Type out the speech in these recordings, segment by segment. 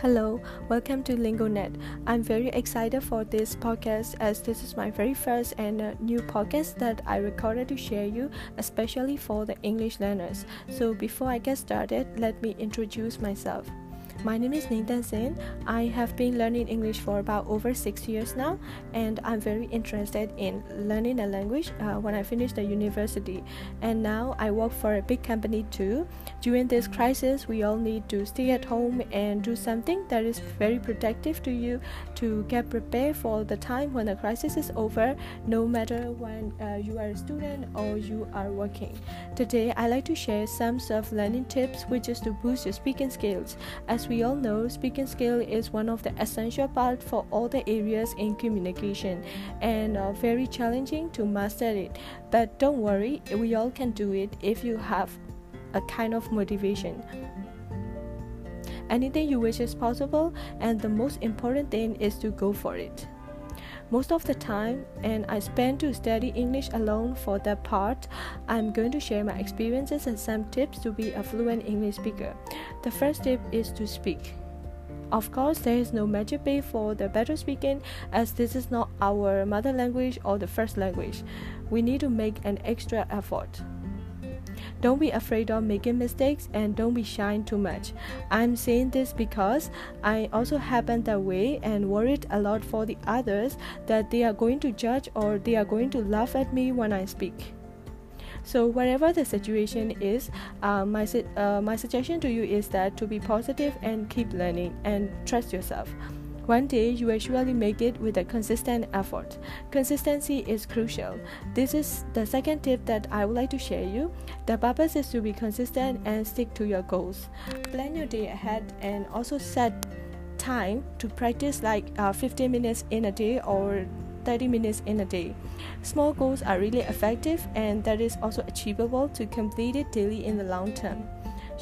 Hello, welcome to LingoNet. I'm very excited for this podcast as this is my very first and uh, new podcast that I recorded to share you, especially for the English learners. So before I get started, let me introduce myself. My name is Ningdan Sen. I have been learning English for about over six years now, and I'm very interested in learning a language uh, when I finish the university. And now I work for a big company too. During this crisis, we all need to stay at home and do something that is very protective to you to get prepared for the time when the crisis is over, no matter when uh, you are a student or you are working. Today, I like to share some self learning tips which is to boost your speaking skills as we all know, speaking skill is one of the essential parts for all the areas in communication and uh, very challenging to master it. But don't worry, we all can do it if you have a kind of motivation. Anything you wish is possible, and the most important thing is to go for it most of the time and I spend to study English alone for that part. I'm going to share my experiences and some tips to be a fluent English speaker. The first tip is to speak. Of course, there is no magic pill for the better speaking as this is not our mother language or the first language. We need to make an extra effort. Don't be afraid of making mistakes and don't be shy too much. I'm saying this because I also happened that way and worried a lot for the others that they are going to judge or they are going to laugh at me when I speak. So whatever the situation is, uh, my uh, my suggestion to you is that to be positive and keep learning and trust yourself. One day you will surely make it with a consistent effort. Consistency is crucial. This is the second tip that I would like to share you. The purpose is to be consistent and stick to your goals. Plan your day ahead and also set time to practice like uh, 15 minutes in a day or 30 minutes in a day. Small goals are really effective and that is also achievable to complete it daily in the long term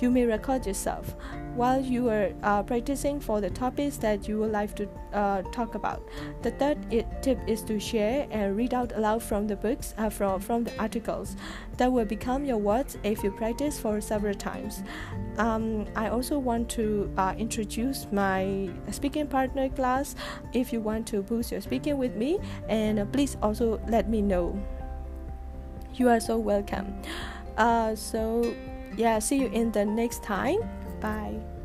you may record yourself while you are uh, practicing for the topics that you would like to uh, talk about. The third tip is to share and read out aloud from the books, uh, from, from the articles. That will become your words if you practice for several times. Um, I also want to uh, introduce my speaking partner class if you want to boost your speaking with me, and uh, please also let me know. You are so welcome. Uh, so yeah see you in the next time. Bye